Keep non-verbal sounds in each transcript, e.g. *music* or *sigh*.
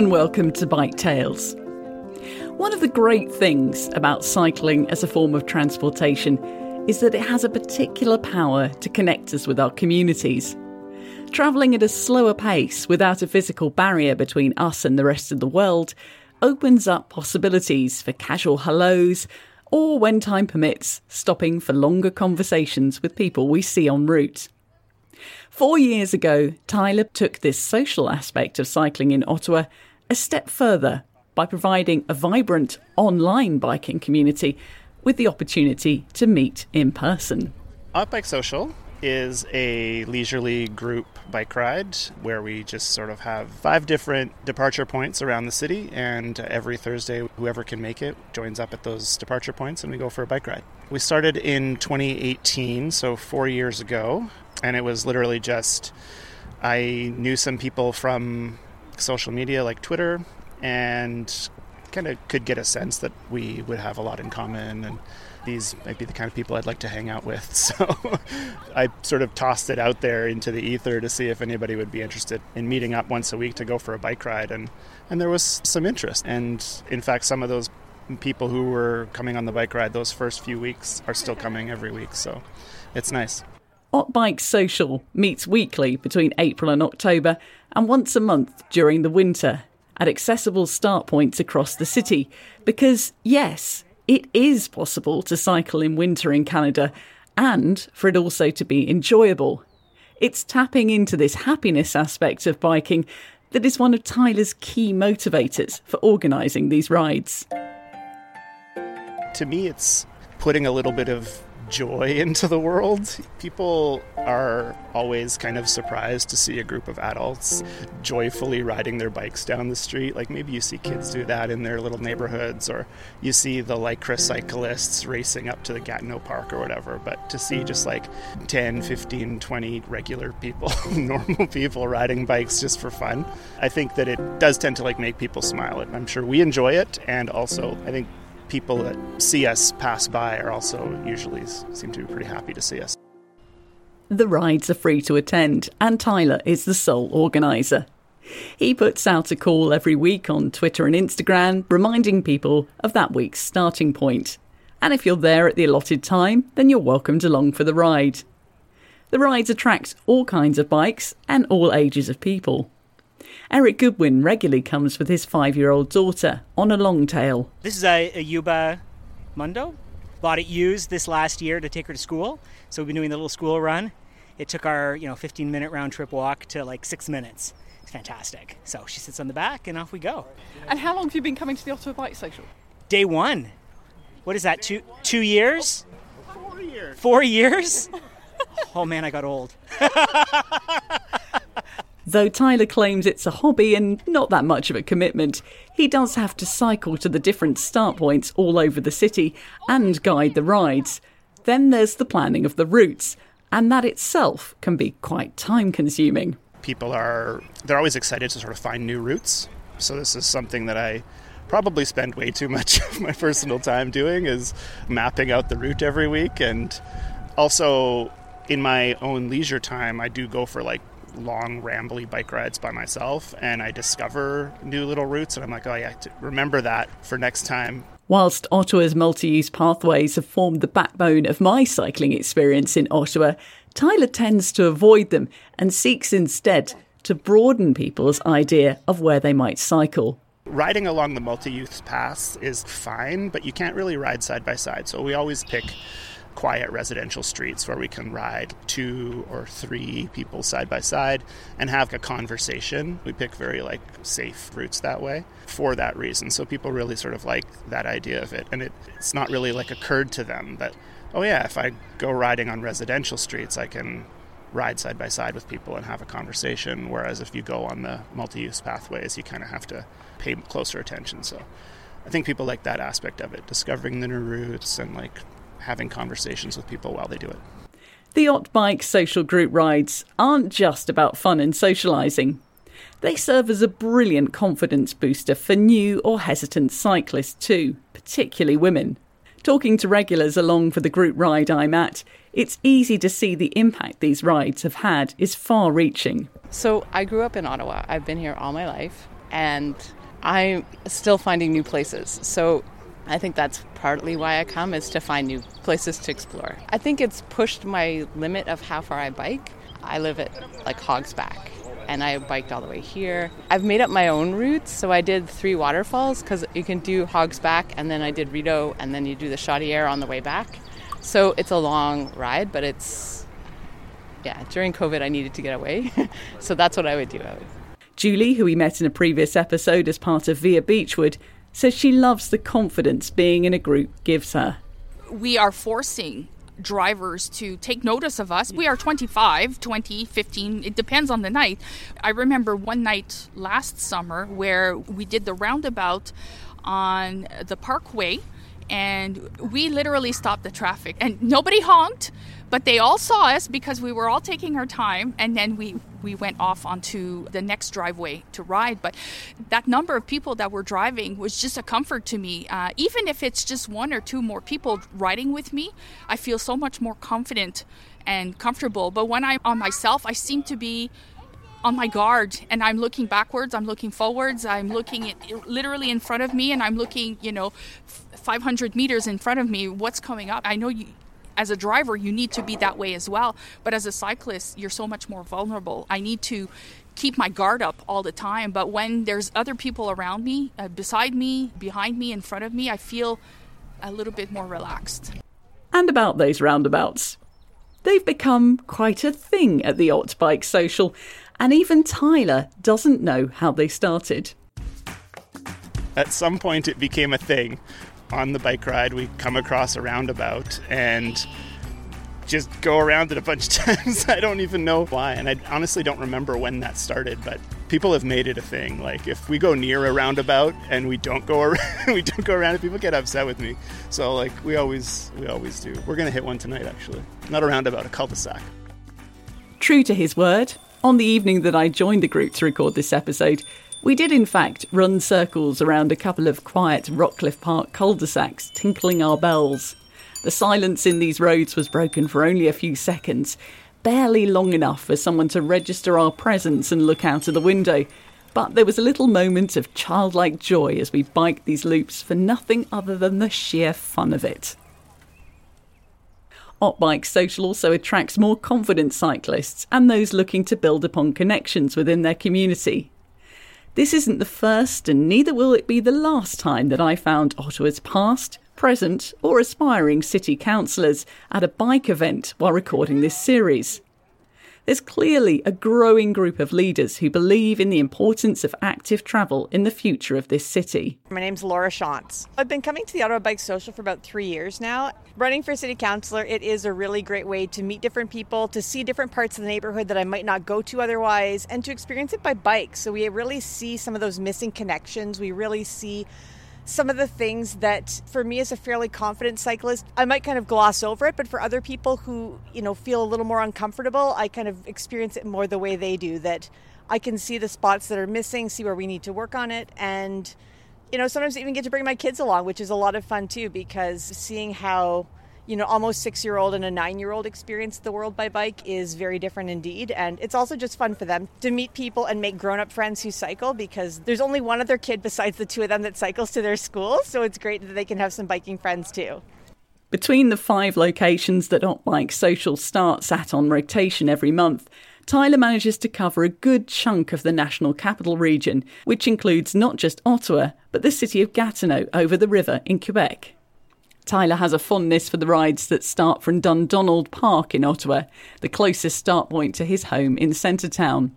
and welcome to Bike Tales. One of the great things about cycling as a form of transportation is that it has a particular power to connect us with our communities. Travelling at a slower pace without a physical barrier between us and the rest of the world opens up possibilities for casual hellos, or when time permits, stopping for longer conversations with people we see en route. Four years ago, Tyler took this social aspect of cycling in Ottawa a step further by providing a vibrant online biking community with the opportunity to meet in person. Bike Social is a leisurely group bike ride where we just sort of have five different departure points around the city, and every Thursday, whoever can make it joins up at those departure points and we go for a bike ride. We started in 2018, so four years ago, and it was literally just I knew some people from social media like Twitter and kind of could get a sense that we would have a lot in common and these might be the kind of people I'd like to hang out with. *laughs* So I sort of tossed it out there into the ether to see if anybody would be interested in meeting up once a week to go for a bike ride and and there was some interest. And in fact some of those people who were coming on the bike ride those first few weeks are still coming every week. So it's nice. Ott Bike Social meets weekly between April and October and once a month during the winter at accessible start points across the city. Because, yes, it is possible to cycle in winter in Canada and for it also to be enjoyable. It's tapping into this happiness aspect of biking that is one of Tyler's key motivators for organising these rides. To me, it's putting a little bit of joy *laughs* into the world. People are always kind of surprised to see a group of adults joyfully riding their bikes down the street. Like maybe you see kids do that in their little neighborhoods, or you see the Lycra cyclists racing up to the Gatineau Park or whatever. But to see just like 10, 15, 20 regular people, *laughs* normal people riding bikes just for fun, I think that it does tend to like make people smile. I'm sure we enjoy it, and also I think people that see us pass by are also usually seem to be pretty happy to see us. The rides are free to attend, and Tyler is the sole organiser. He puts out a call every week on Twitter and Instagram, reminding people of that week's starting point. And if you're there at the allotted time, then you're welcomed along for the ride. The rides attract all kinds of bikes and all ages of people. Eric Goodwin regularly comes with his five year old daughter on a long tail. This is a, a Yuba Mundo. Bought it used this last year to take her to school. So we've been doing the little school run. It took our, you know, 15 minute round trip walk to like six minutes. It's fantastic. So she sits on the back and off we go. And how long have you been coming to the Ottawa Bike Social? Day one. What is that? Two two years? Four years. Four years? *laughs* oh man, I got old. *laughs* Though Tyler claims it's a hobby and not that much of a commitment, he does have to cycle to the different start points all over the city and guide the rides. Then there's the planning of the routes, and that itself can be quite time consuming. People are they're always excited to sort of find new routes. So this is something that I probably spend way too much *laughs* of my personal time doing is mapping out the route every week and also in my own leisure time I do go for like long rambly bike rides by myself and I discover new little routes and I'm like, oh yeah, remember that for next time. Whilst Ottawa's multi use pathways have formed the backbone of my cycling experience in Ottawa, Tyler tends to avoid them and seeks instead to broaden people's idea of where they might cycle. Riding along the multi use paths is fine, but you can't really ride side by side. So we always pick quiet residential streets where we can ride two or three people side by side and have a conversation. We pick very like safe routes that way for that reason. So people really sort of like that idea of it. And it, it's not really like occurred to them that, oh yeah, if I go riding on residential streets, I can ride side by side with people and have a conversation. Whereas if you go on the multi use pathways, you kind of have to pay closer attention. So I think people like that aspect of it, discovering the new routes and like having conversations with people while they do it. The Ott Bike social group rides aren't just about fun and socialising. They serve as a brilliant confidence booster for new or hesitant cyclists too, particularly women. Talking to regulars along for the group ride I'm at, it's easy to see the impact these rides have had is far reaching. So I grew up in Ottawa. I've been here all my life. and I'm still finding new places. So I think that's partly why I come is to find new places to explore. I think it's pushed my limit of how far I bike. I live at like Hogsback and I biked all the way here. I've made up my own routes, so I did three waterfalls because you can do Hogsback and then I did Rideau and then you do the Chaudière on the way back. So it's a long ride, but it's yeah, during COVID I needed to get away. *laughs* so that's what I would do. Julie, who we met in a previous episode as part of Via Beechwood, says she loves the confidence being in a group gives her. We are forcing drivers to take notice of us. We are 25, 20, 15, it depends on the night. I remember one night last summer where we did the roundabout on the parkway and we literally stopped the traffic. And nobody honked but they all saw us because we were all taking our time and then we we went off onto the next driveway to ride. But that number of people that were driving was just a comfort to me. Uh, even if it's just one or two more people riding with me i feel so much more confident and comfortable. But when i'm on myself i seem to be on my guard and I'm looking backwards, I'm looking forwards, I'm looking at, literally in front of me and I'm looking, you know, 500 meters in front of me, what's coming up. I know you as a driver you need to be that way as well, but as a cyclist you're so much more vulnerable. I need to keep my guard up all the time, but when there's other people around me, uh, beside me, behind me, in front of me, I feel a little bit more relaxed. And about those roundabouts. They've become quite a thing at the Ott Bike Social, and even Tyler doesn't know how they started. At some point, it became a thing. On the bike ride, we come across a roundabout and just go around it a bunch of *laughs* times. I don't even know why, and I honestly don't remember when that started, but people have made it a thing. Like if we go near a roundabout and we don't go around, *laughs* we don't go around it, people get upset with me. So like we always we always do. We're gonna hit one tonight actually. Not a roundabout, a cul-de-sac. True to his word, on the evening that I joined the group to record this episode, we did in fact run circles around a couple of quiet Rockcliffe Park cul-de-sacs, tinkling our bells. The silence in these roads was broken for only a few seconds, barely long enough for someone to register our presence and look out of the window. But there was a little moment of childlike joy as we biked these loops for nothing other than the sheer fun of it. Ottbike Social also attracts more confident cyclists and those looking to build upon connections within their community. This isn't the first, and neither will it be the last time that I found Ottawa's past, present, or aspiring city councillors at a bike event while recording this series. There's clearly a growing group of leaders who believe in the importance of active travel in the future of this city. My name's Laura Shantz. I've been coming to the Ottawa Bike Social for about three years now. Running for city councillor, it is a really great way to meet different people, to see different parts of the neighborhood that I might not go to otherwise, and to experience it by bike. So we really see some of those missing connections. We really see some of the things that for me as a fairly confident cyclist i might kind of gloss over it but for other people who you know feel a little more uncomfortable i kind of experience it more the way they do that i can see the spots that are missing see where we need to work on it and you know sometimes I even get to bring my kids along which is a lot of fun too because seeing how you know, almost six year old and a nine year old experience the world by bike is very different indeed. And it's also just fun for them to meet people and make grown up friends who cycle because there's only one other kid besides the two of them that cycles to their school. So it's great that they can have some biking friends too. Between the five locations that Bike Social starts at on rotation every month, Tyler manages to cover a good chunk of the National Capital Region, which includes not just Ottawa, but the city of Gatineau over the river in Quebec. Tyler has a fondness for the rides that start from Dundonald Park in Ottawa, the closest start point to his home in Centretown.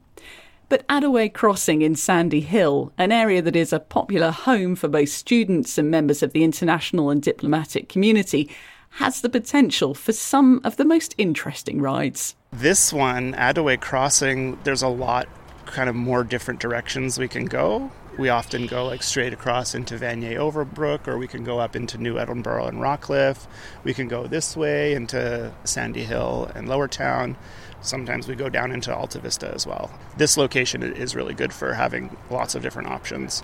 But Adàwe Crossing in Sandy Hill, an area that is a popular home for both students and members of the international and diplomatic community, has the potential for some of the most interesting rides. This one, Adàwe Crossing, there's a lot kind of more different directions we can go we often go like straight across into Vanier Overbrook, or we can go up into New Edinburgh and Rockcliffe. We can go this way into Sandy Hill and Lower Town. Sometimes we go down into Alta Vista as well. This location is really good for having lots of different options.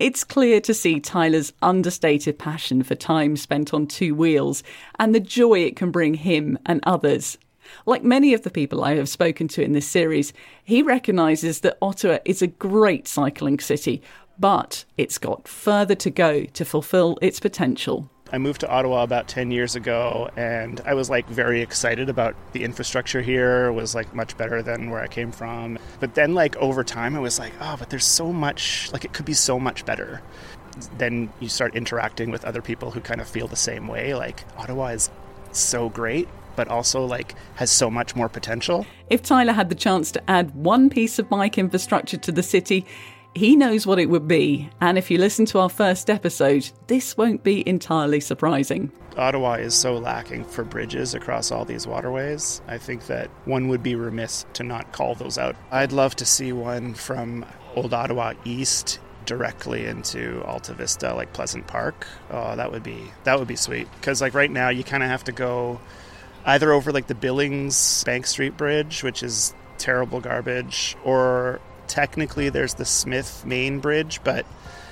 It's clear to see Tyler's understated passion for time spent on two wheels and the joy it can bring him and others. Like many of the people I have spoken to in this series, he recognises that Ottawa is a great cycling city, but it's got further to go to fulfil its potential. I moved to Ottawa about 10 years ago and I was like very excited about the infrastructure here it was like much better than where I came from. But then like over time I was like, "Oh, but there's so much like it could be so much better." Then you start interacting with other people who kind of feel the same way like Ottawa is so great but also like has so much more potential. If Tyler had the chance to add one piece of bike infrastructure to the city, he knows what it would be, and if you listen to our first episode, this won't be entirely surprising. Ottawa is so lacking for bridges across all these waterways. I think that one would be remiss to not call those out. I'd love to see one from Old Ottawa East directly into Alta Vista, like Pleasant Park. Oh, that would be that would be sweet. Because like right now, you kind of have to go either over like the Billings Bank Street Bridge, which is terrible garbage, or technically there's the Smith Main Bridge, but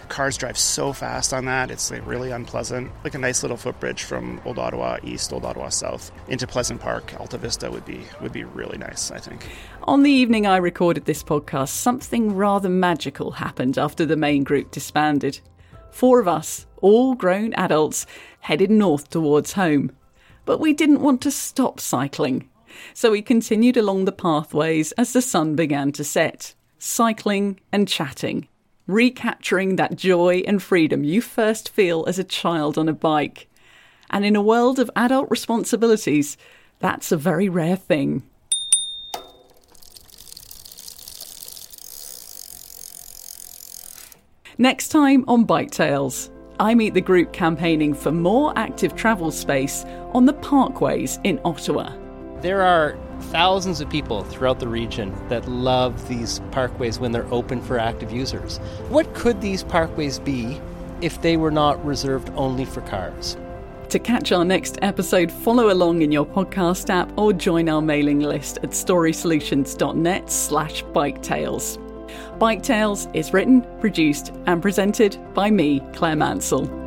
cars drive so fast on that it's like really unpleasant. Like a nice little footbridge from old ottawa east old ottawa south into pleasant park alta vista would be would be really nice i think. On the evening i recorded this podcast something rather magical happened after the main group disbanded. Four of us all grown adults headed north towards home but we didn't want to stop cycling so we continued along the pathways as the sun began to set cycling, and chatting, recapturing that joy and freedom you first feel as a child on a bike. And in a world of adult responsibilities, that's a very rare thing. Next time on Bike Tales, I meet the group campaigning for more active travel space on the parkways in Ottawa. There are thousands of people throughout the region that love these parkways when they're open for active users. What could these parkways be if they were not reserved only for cars? To catch our next episode, follow along in your podcast app or join our mailing list at storysolutions.net slash biketales. Bike Tales is written, produced and presented by me, Clare Mansell.